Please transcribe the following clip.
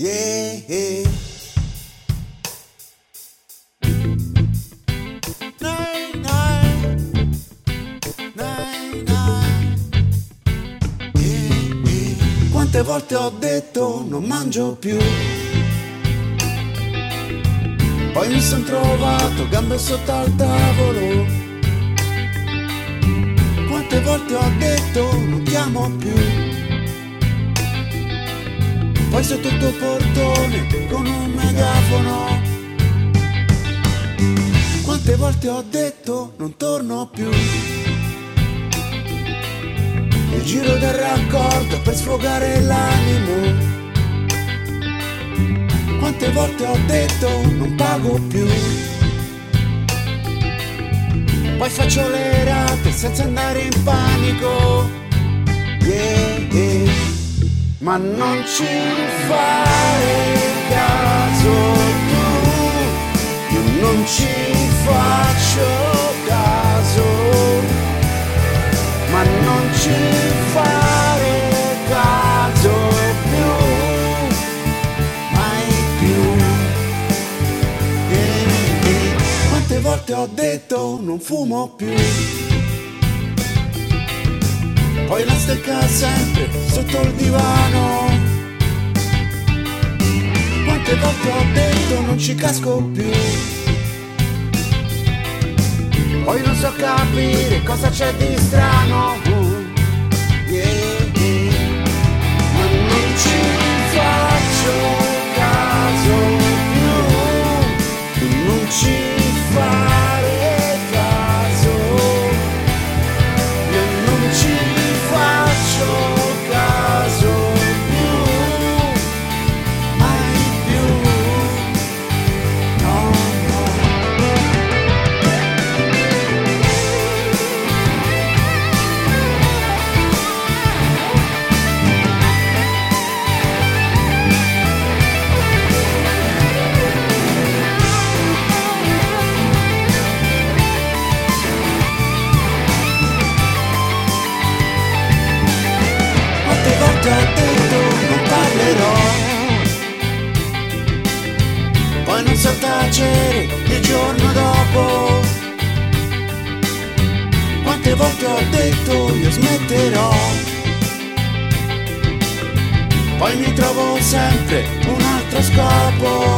Yeah. Yeah. Quante volte ho detto non mangio più. Poi mi son trovato gambe sotto al tavolo. Quante volte ho detto non chiamo più Poi sotto il tuo portone con un megafono. Quante volte ho detto non torno più Il giro del raccordo per sfogare l'animo. Quante volte ho detto non pago più Poi faccio le rate senza andare in panico. Yeah, yeah. Ma non ci fare caso tu Io non ci faccio caso Ma non ci fare caso più mai più. Eh. Quante volte ho detto non fumo più. Poi la stecca sempre sotto il divano. Quante volte ho detto non ci casco più. Poi non so capire cosa c'è di strano. Yeah, yeah. Ma non ci faccio caso più, non ci fare volte ho detto io smetterò. Poi mi trovo sempre un altro scopo.